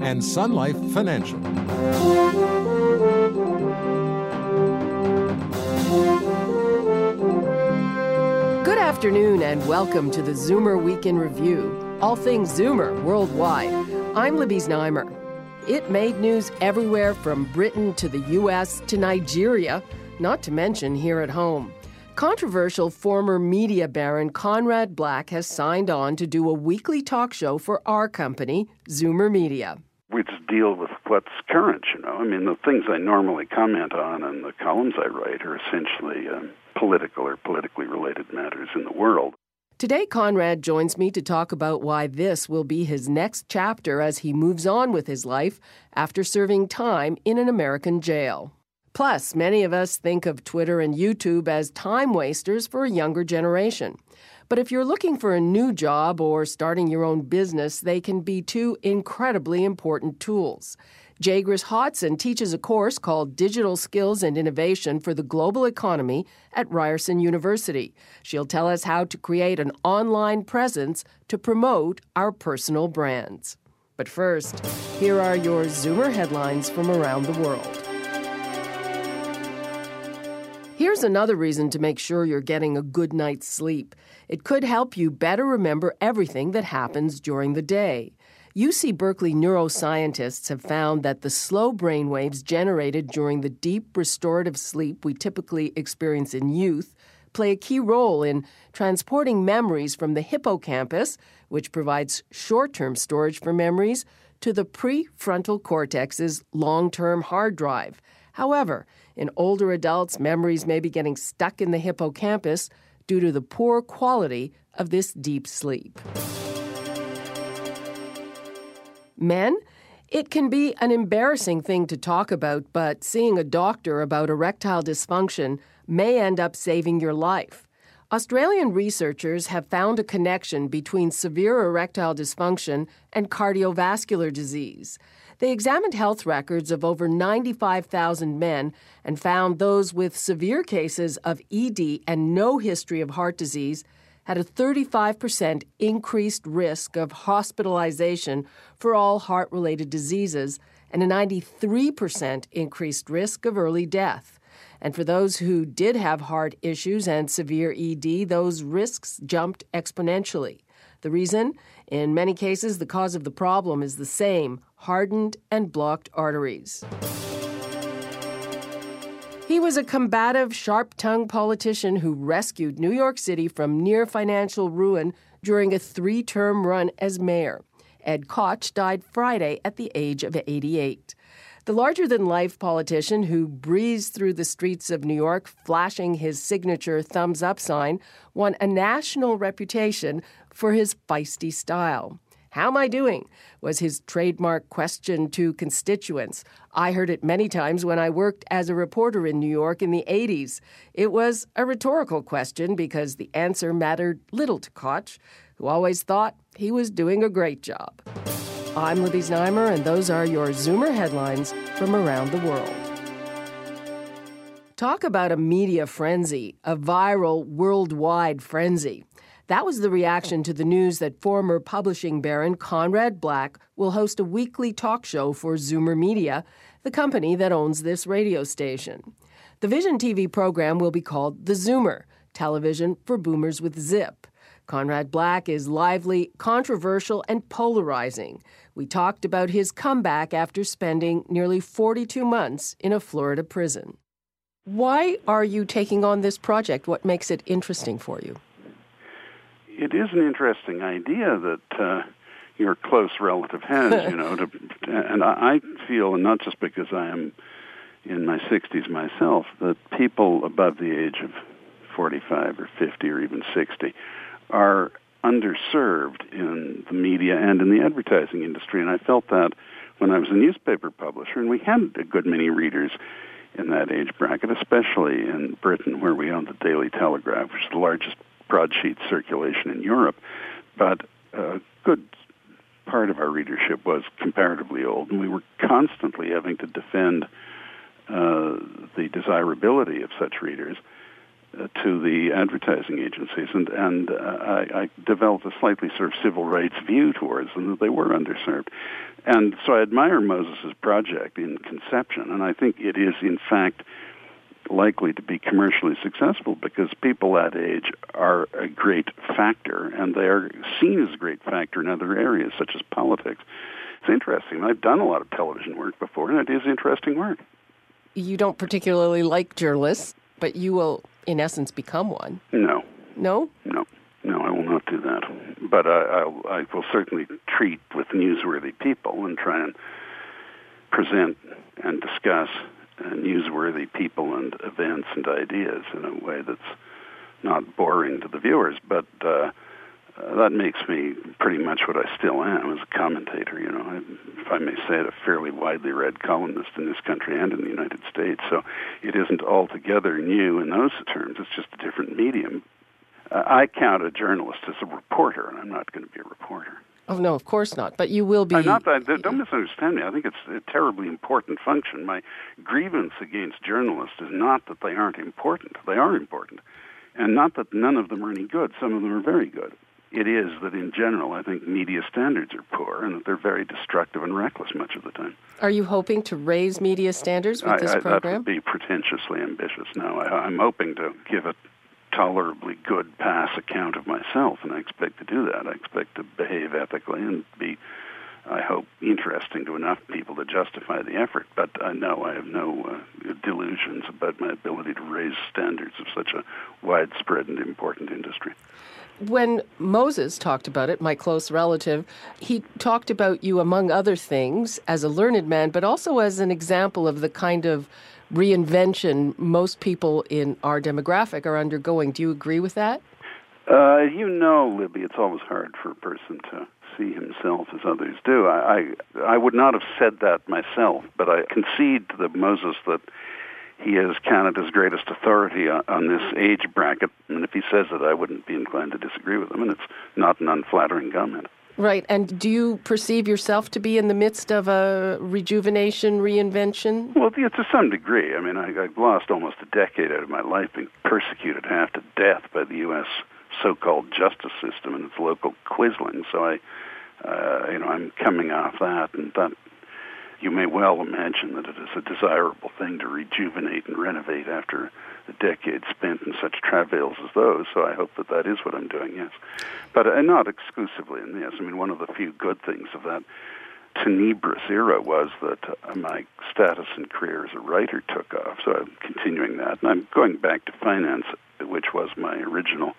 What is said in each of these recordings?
and Sun Life Financial. Good afternoon and welcome to the Zoomer Week in Review, all things Zoomer worldwide. I'm Libby Znaimer. It made news everywhere from Britain to the U.S. to Nigeria, not to mention here at home. Controversial former media baron Conrad Black has signed on to do a weekly talk show for our company, Zoomer Media we just deal with what's current, you know. I mean, the things I normally comment on and the columns I write are essentially um, political or politically related matters in the world. Today, Conrad joins me to talk about why this will be his next chapter as he moves on with his life after serving time in an American jail. Plus, many of us think of Twitter and YouTube as time wasters for a younger generation. But if you're looking for a new job or starting your own business, they can be two incredibly important tools. Jaigris Hodson teaches a course called Digital Skills and Innovation for the Global Economy at Ryerson University. She'll tell us how to create an online presence to promote our personal brands. But first, here are your Zoomer headlines from around the world. Here's another reason to make sure you're getting a good night's sleep. It could help you better remember everything that happens during the day. UC Berkeley neuroscientists have found that the slow brain waves generated during the deep restorative sleep we typically experience in youth play a key role in transporting memories from the hippocampus, which provides short term storage for memories, to the prefrontal cortex's long term hard drive. However, in older adults, memories may be getting stuck in the hippocampus due to the poor quality of this deep sleep. Men, it can be an embarrassing thing to talk about, but seeing a doctor about erectile dysfunction may end up saving your life. Australian researchers have found a connection between severe erectile dysfunction and cardiovascular disease. They examined health records of over 95,000 men and found those with severe cases of ED and no history of heart disease had a 35% increased risk of hospitalization for all heart related diseases and a 93% increased risk of early death. And for those who did have heart issues and severe ED, those risks jumped exponentially. The reason? In many cases, the cause of the problem is the same hardened and blocked arteries. He was a combative, sharp tongued politician who rescued New York City from near financial ruin during a three term run as mayor. Ed Koch died Friday at the age of 88. The larger than life politician who breezed through the streets of New York flashing his signature thumbs up sign won a national reputation for his feisty style. How am I doing? was his trademark question to constituents. I heard it many times when I worked as a reporter in New York in the 80s. It was a rhetorical question because the answer mattered little to Koch, who always thought he was doing a great job. I'm Libby Znaimer, and those are your Zoomer headlines from around the world. Talk about a media frenzy, a viral worldwide frenzy. That was the reaction to the news that former publishing baron Conrad Black will host a weekly talk show for Zoomer Media, the company that owns this radio station. The Vision TV program will be called The Zoomer, television for boomers with zip. Conrad Black is lively, controversial, and polarizing. We talked about his comeback after spending nearly 42 months in a Florida prison. Why are you taking on this project? What makes it interesting for you? it is an interesting idea that uh, your close relative has, you know, to, and I feel, and not just because I am in my 60s myself, that people above the age of 45 or 50 or even 60 are underserved in the media and in the advertising industry. And I felt that when I was a newspaper publisher, and we had a good many readers in that age bracket, especially in Britain, where we owned the Daily Telegraph, which is the largest broadsheet circulation in Europe. But a good part of our readership was comparatively old, and we were constantly having to defend uh, the desirability of such readers to the advertising agencies, and and uh, I, I developed a slightly sort of civil rights view towards them that they were underserved, and so I admire Moses's project in conception, and I think it is in fact likely to be commercially successful because people that age are a great factor, and they are seen as a great factor in other areas such as politics. It's interesting. I've done a lot of television work before, and it is interesting work. You don't particularly like journalists, but you will in essence, become one. No. No? No. No, I will not do that. But I, I, I will certainly treat with newsworthy people and try and present and discuss uh, newsworthy people and events and ideas in a way that's not boring to the viewers. But uh, uh, that makes me pretty much what I still am as a commentator. You know, I, if I may say it, a fairly widely read columnist in this country and in the United States. So it isn't altogether new in those terms. It's just a different medium. Uh, I count a journalist as a reporter, and I'm not going to be a reporter. Oh no, of course not. But you will be. I'm not that. Don't misunderstand me. I think it's a terribly important function. My grievance against journalists is not that they aren't important. They are important, and not that none of them are any good. Some of them are very good it is that in general, I think media standards are poor and that they're very destructive and reckless much of the time. Are you hoping to raise media standards with I, this I, program? That would be pretentiously ambitious. No, I, I'm hoping to give a tolerably good pass account of myself, and I expect to do that. I expect to behave ethically and be, I hope, interesting to enough people to justify the effort. But I know I have no uh, delusions about my ability to raise standards of such a widespread and important industry when Moses talked about it, my close relative, he talked about you, among other things, as a learned man, but also as an example of the kind of reinvention most people in our demographic are undergoing. Do you agree with that? Uh, you know, Libby, it's always hard for a person to see himself as others do. I, I, I would not have said that myself, but I concede to the Moses that he is Canada's greatest authority on, on, this age bracket. And if he says it, I wouldn't be inclined to disagree with him. And it's not an unflattering comment. Right. And do you perceive yourself to be in the midst of a rejuvenation, reinvention? Well, yeah, to some degree. I mean, I, I've lost almost a decade out of my life being persecuted half to death by the U.S. so-called justice system and its local quisling. So I, uh, you know, I'm coming off that, and that you may well imagine that it is a desirable thing to rejuvenate and renovate after a decade spent in such travails as those. So I hope that that is what I'm doing, yes. But uh, not exclusively in this. I mean, one of the few good things of that tenebrous era was that uh, my status and career as a writer took off. So I'm continuing that. And I'm going back to finance, which was my original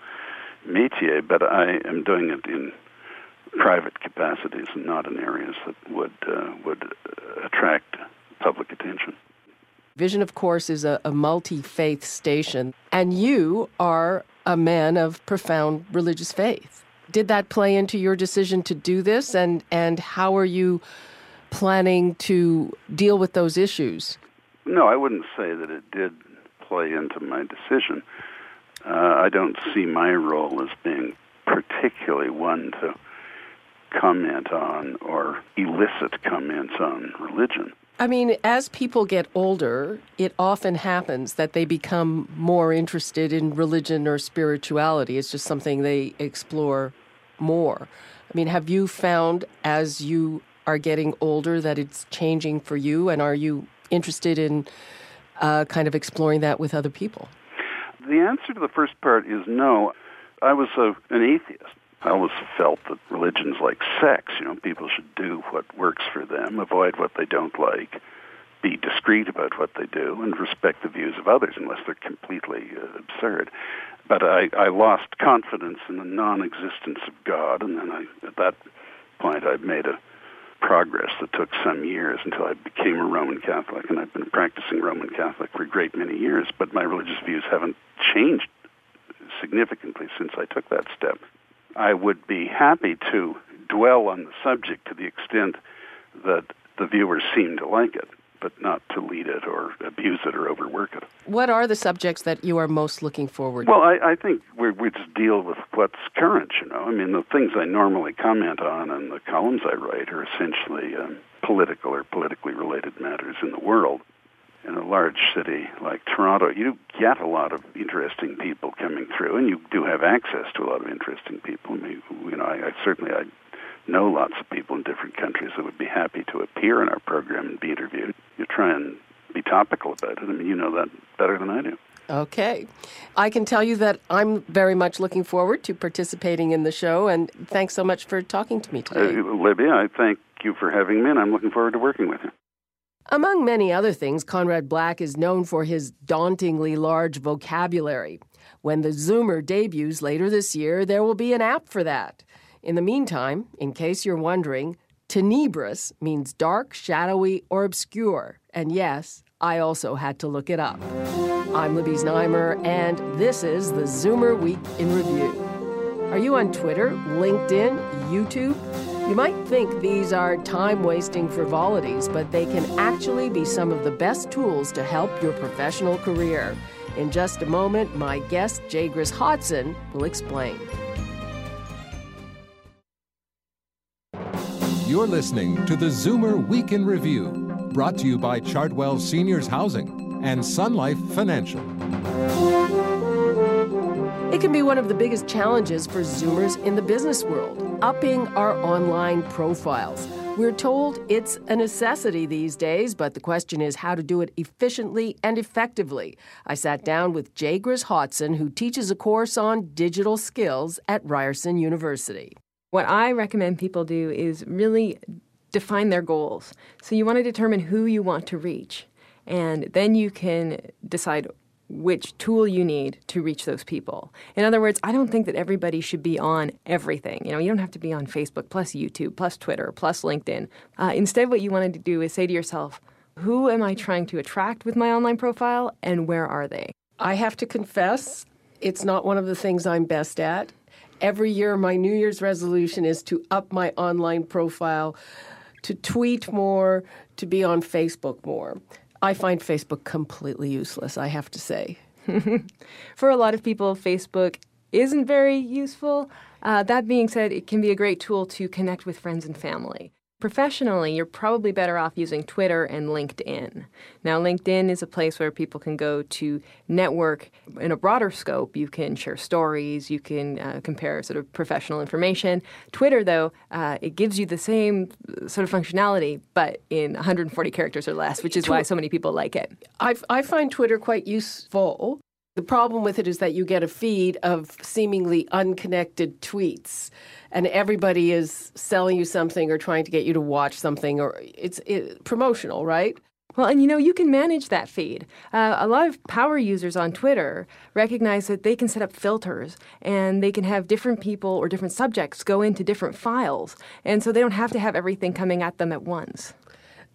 métier, but I am doing it in private capacities and not in areas that would uh, would attract public attention. Vision, of course, is a, a multi faith station, and you are a man of profound religious faith. Did that play into your decision to do this, and, and how are you planning to deal with those issues? No, I wouldn't say that it did play into my decision. Uh, I don't see my role as being particularly one to comment on or elicit comments on religion. I mean, as people get older, it often happens that they become more interested in religion or spirituality. It's just something they explore more. I mean, have you found as you are getting older that it's changing for you? And are you interested in uh, kind of exploring that with other people? The answer to the first part is no. I was a, an atheist I always felt that religion's like sex. You know, people should do what works for them, avoid what they don't like, be discreet about what they do, and respect the views of others unless they're completely uh, absurd. But I, I lost confidence in the non-existence of God, and then I, at that point, I made a progress that took some years until I became a Roman Catholic, and I've been practicing Roman Catholic for a great many years. But my religious views haven't changed significantly since I took that step. I would be happy to dwell on the subject to the extent that the viewers seem to like it, but not to lead it or abuse it or overwork it. What are the subjects that you are most looking forward to? Well, I, I think we we just deal with what's current, you know. I mean, the things I normally comment on and the columns I write are essentially um, political or politically related matters in the world. In a large city like Toronto, you get a lot of interesting people coming through, and you do have access to a lot of interesting people. I mean, you know, I, I certainly I know lots of people in different countries that would be happy to appear in our program and be interviewed. You try and be topical about it. I mean, you know that better than I do. Okay. I can tell you that I'm very much looking forward to participating in the show, and thanks so much for talking to me today. Uh, Libby, I thank you for having me, and I'm looking forward to working with you. Among many other things, Conrad Black is known for his dauntingly large vocabulary. When the Zoomer debuts later this year, there will be an app for that. In the meantime, in case you're wondering, tenebrous means dark, shadowy, or obscure. And yes, I also had to look it up. I'm Libby Znaimer, and this is the Zoomer Week in Review. Are you on Twitter, LinkedIn, YouTube? You might think these are time wasting frivolities, but they can actually be some of the best tools to help your professional career. In just a moment, my guest, Jaigris Hodson, will explain. You're listening to the Zoomer Week in Review, brought to you by Chartwell Seniors Housing and Sun Life Financial. It can be one of the biggest challenges for Zoomers in the business world, upping our online profiles. We're told it's a necessity these days, but the question is how to do it efficiently and effectively. I sat down with Jaigris Hodson, who teaches a course on digital skills at Ryerson University. What I recommend people do is really define their goals. So you want to determine who you want to reach, and then you can decide which tool you need to reach those people. In other words, I don't think that everybody should be on everything. You know, you don't have to be on Facebook plus YouTube plus Twitter plus LinkedIn. Uh, instead, what you want to do is say to yourself, who am I trying to attract with my online profile and where are they? I have to confess, it's not one of the things I'm best at every year my New Year's resolution is to up my online profile, to tweet more, to be on Facebook more. I find Facebook completely useless, I have to say. For a lot of people, Facebook isn't very useful. Uh, that being said, it can be a great tool to connect with friends and family. Professionally, you're probably better off using Twitter and LinkedIn. Now, LinkedIn is a place where people can go to network in a broader scope. You can share stories, you can uh, compare sort of professional information. Twitter, though, uh, it gives you the same sort of functionality, but in 140 characters or less, which is why so many people like it. I, I find Twitter quite useful. The problem with it is that you get a feed of seemingly unconnected tweets and everybody is selling you something or trying to get you to watch something or it's it, promotional, right? Well, and you know, you can manage that feed. Uh, a lot of power users on Twitter recognize that they can set up filters and they can have different people or different subjects go into different files. And so they don't have to have everything coming at them at once.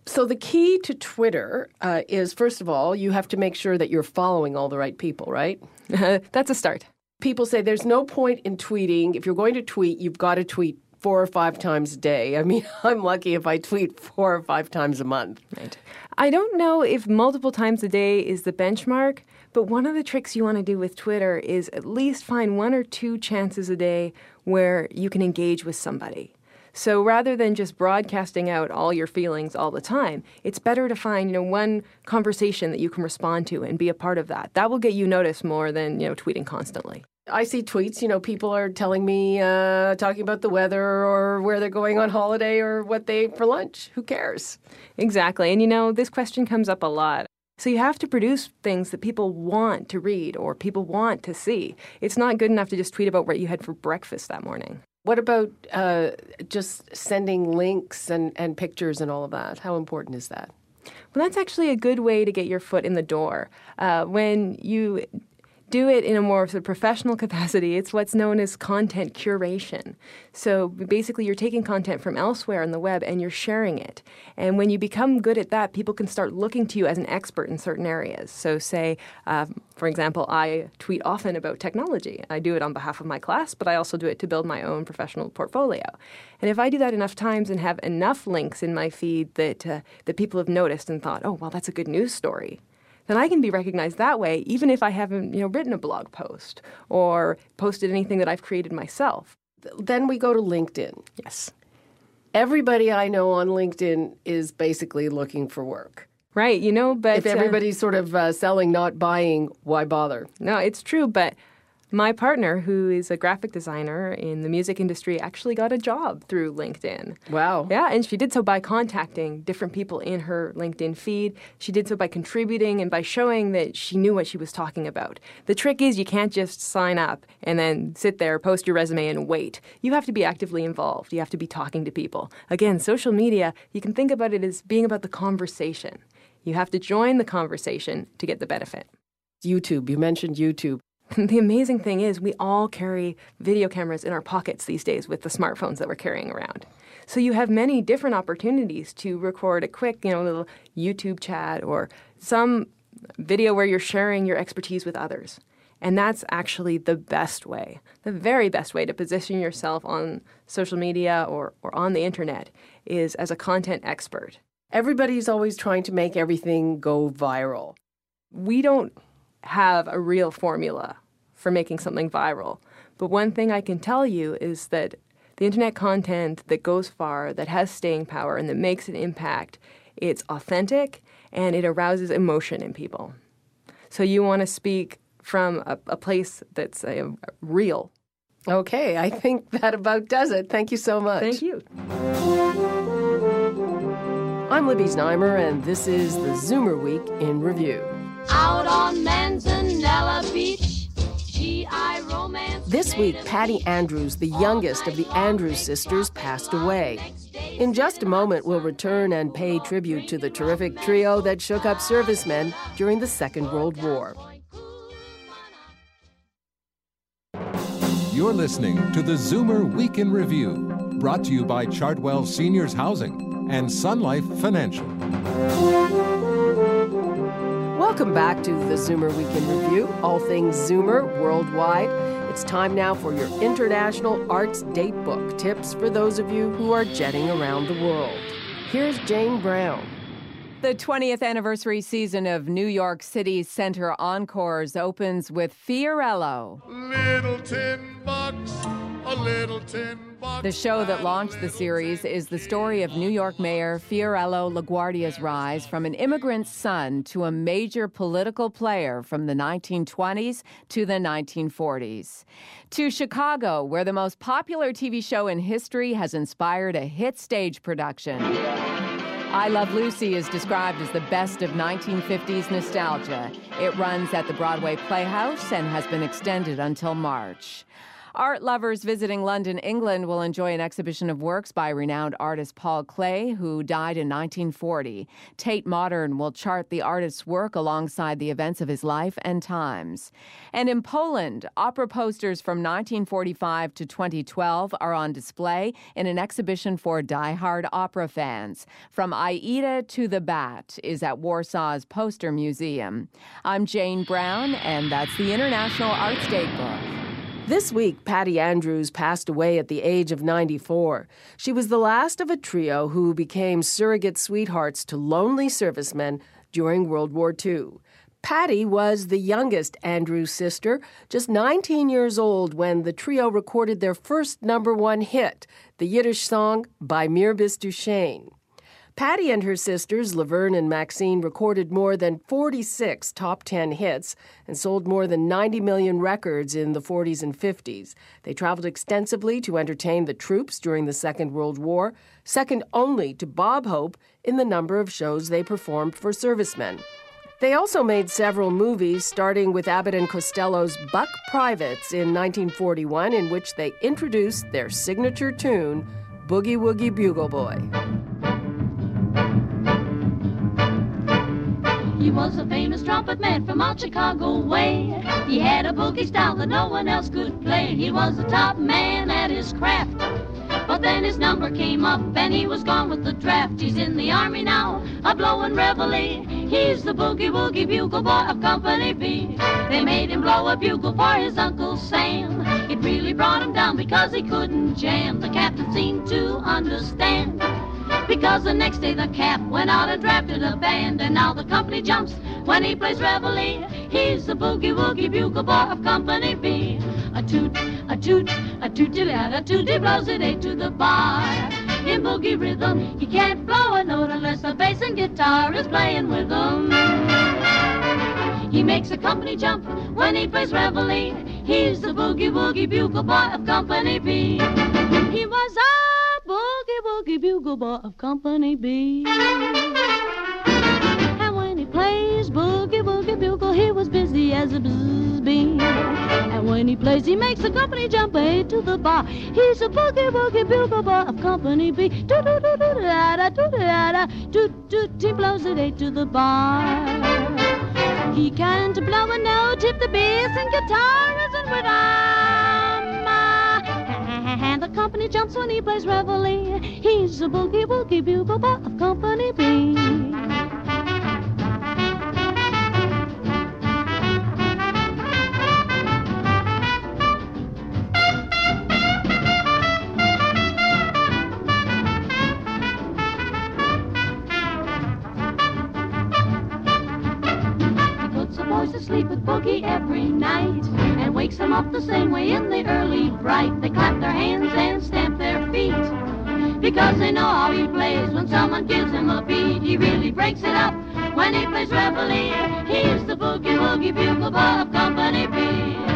So, the key to Twitter uh, is first of all, you have to make sure that you're following all the right people, right? That's a start people say there's no point in tweeting. If you're going to tweet, you've got to tweet four or five times a day. I mean, I'm lucky if I tweet four or five times a month. Right. I don't know if multiple times a day is the benchmark, but one of the tricks you want to do with Twitter is at least find one or two chances a day where you can engage with somebody. So rather than just broadcasting out all your feelings all the time, it's better to find, you know, one conversation that you can respond to and be a part of that. That will get you noticed more than, you know, tweeting constantly. I see tweets, you know, people are telling me, uh, talking about the weather or where they're going on holiday or what they ate for lunch. Who cares? Exactly. And, you know, this question comes up a lot. So you have to produce things that people want to read or people want to see. It's not good enough to just tweet about what you had for breakfast that morning. What about uh, just sending links and, and pictures and all of that? How important is that? Well, that's actually a good way to get your foot in the door. Uh, when you do it in a more sort of professional capacity, it's what's known as content curation. So basically, you're taking content from elsewhere on the web and you're sharing it. And when you become good at that, people can start looking to you as an expert in certain areas. So, say, uh, for example, I tweet often about technology. I do it on behalf of my class, but I also do it to build my own professional portfolio. And if I do that enough times and have enough links in my feed that uh, that people have noticed and thought, "Oh, well, that's a good news story," then I can be recognized that way, even if I haven't, you know, written a blog post or posted anything that I've created myself. Then we go to LinkedIn. Yes. Everybody I know on LinkedIn is basically looking for work. Right, you know, but if everybody's uh, sort of uh, selling, not buying, why bother? No, it's true, but my partner, who is a graphic designer in the music industry, actually got a job through LinkedIn. Wow. Yeah, and she did so by contacting different people in her LinkedIn feed. She did so by contributing and by showing that she knew what she was talking about. The trick is you can't just sign up and then sit there, post your resume, and wait. You have to be actively involved. You have to be talking to people. Again, social media, you can think about it as being about the conversation. You have to join the conversation to get the benefit. YouTube, you mentioned YouTube. the amazing thing is, we all carry video cameras in our pockets these days with the smartphones that we're carrying around. So you have many different opportunities to record a quick, you know, little YouTube chat or some video where you're sharing your expertise with others. And that's actually the best way, the very best way to position yourself on social media or, or on the internet is as a content expert. Everybody's always trying to make everything go viral. We don't have a real formula for making something viral. But one thing I can tell you is that the internet content that goes far, that has staying power, and that makes an impact, it's authentic and it arouses emotion in people. So you want to speak from a, a place that's uh, real. Okay, I think that about does it. Thank you so much. Thank you. I'm Libby Znaimer, and this is the Zoomer Week in Review out on Manzanilla Beach. This week, Patty Andrews, the youngest of the Andrews sisters, passed away. In just a moment, we'll return and pay tribute to the terrific trio that shook up servicemen during the Second World War. You're listening to the Zoomer Week in Review, brought to you by Chartwell Seniors Housing and Sun Life Financial. Welcome back to the Zoomer Week in Review, all things Zoomer worldwide. It's time now for your International Arts Date Book tips for those of you who are jetting around the world. Here's Jane Brown. The 20th anniversary season of New York City Center Encores opens with Fiorello. Little tin box, a little tin the show that launched the series is the story of New York Mayor Fiorello LaGuardia's rise from an immigrant's son to a major political player from the 1920s to the 1940s. To Chicago, where the most popular TV show in history has inspired a hit stage production. I Love Lucy is described as the best of 1950s nostalgia. It runs at the Broadway Playhouse and has been extended until March. Art lovers visiting London, England will enjoy an exhibition of works by renowned artist Paul Klee, who died in 1940. Tate Modern will chart the artist's work alongside the events of his life and times. And in Poland, opera posters from 1945 to 2012 are on display in an exhibition for die-hard opera fans. From Aida to the Bat is at Warsaw's Poster Museum. I'm Jane Brown, and that's the International Arts Book. This week, Patty Andrews passed away at the age of 94. She was the last of a trio who became surrogate sweethearts to lonely servicemen during World War II. Patty was the youngest Andrews sister, just 19 years old when the trio recorded their first number one hit, the Yiddish song Bei Mir Bist Du Schön. Patty and her sisters, Laverne and Maxine, recorded more than 46 top 10 hits and sold more than 90 million records in the 40s and 50s. They traveled extensively to entertain the troops during the Second World War, second only to Bob Hope in the number of shows they performed for servicemen. They also made several movies, starting with Abbott and Costello's Buck Privates in 1941, in which they introduced their signature tune, Boogie Woogie Bugle Boy. He was a famous trumpet man from out Chicago way. He had a boogie style that no one else could play. He was the top man at his craft. But then his number came up and he was gone with the draft. He's in the army now, a blowin' reveille. He's the boogie woogie bugle boy of Company B. They made him blow a bugle for his Uncle Sam. It really brought him down because he couldn't jam. The captain seemed to understand. Because the next day the cap went out and drafted a band, and now the company jumps when he plays reveille. He's the boogie woogie bugle boy of Company B. A toot, a toot, a tooty a tooty blows it eight to the bar. In boogie rhythm, he can't blow a note unless the bass and guitar is playing with him. He makes a company jump when he plays reveille. He's the boogie woogie bugle boy of Company B. He was a bugle boy of Company B. And when he plays boogie woogie bugle, he was busy as a bzz bee. And when he plays, he makes the company jump A to the bar. He's a boogie woogie bugle boy of Company B. Do do do do da da do da da do do. He blows it A to the bar. He can't blow a note if the bass and guitar isn't with him. Company jumps when he plays reveille. He's a boogie woogie bugle of Company B. Boogie every night wakes them up the same way in the early bright. They clap their hands and stamp their feet because they know how he plays when someone gives him a beat. He really breaks it up when he plays reveille. He's the boogie woogie bugle boy of Company B.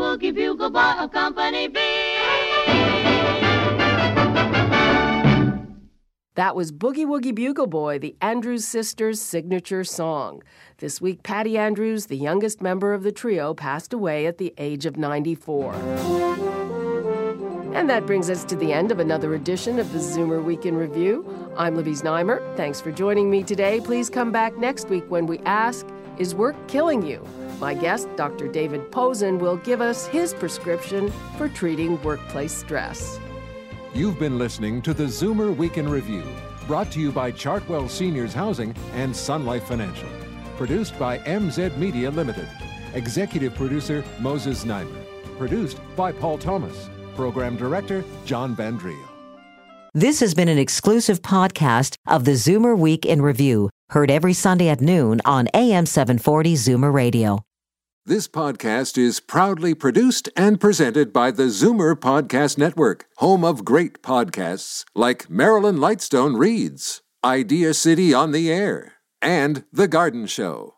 of Company B. That was Boogie Woogie Bugle Boy, the Andrews Sisters' signature song. This week, Patty Andrews, the youngest member of the trio, passed away at the age of 94. And that brings us to the end of another edition of the Zoomer Week in Review. I'm Libby Znaimer. Thanks for joining me today. Please come back next week when we ask, Is work killing you? My guest, Dr. David Posen, will give us his prescription for treating workplace stress. You've been listening to the Zoomer Week in Review, brought to you by Chartwell Seniors Housing and Sun Life Financial. Produced by MZ Media Limited. Executive producer Moses Znaimer. Produced by Paul Thomas. Program director John Bandrio. This has been an exclusive podcast of the Zoomer Week in Review, heard every Sunday at noon on AM 740 Zoomer Radio. This podcast is proudly produced and presented by the Zoomer Podcast Network, home of great podcasts like Marilyn Lightstone Reads, Idea City on the Air, and The Garden Show.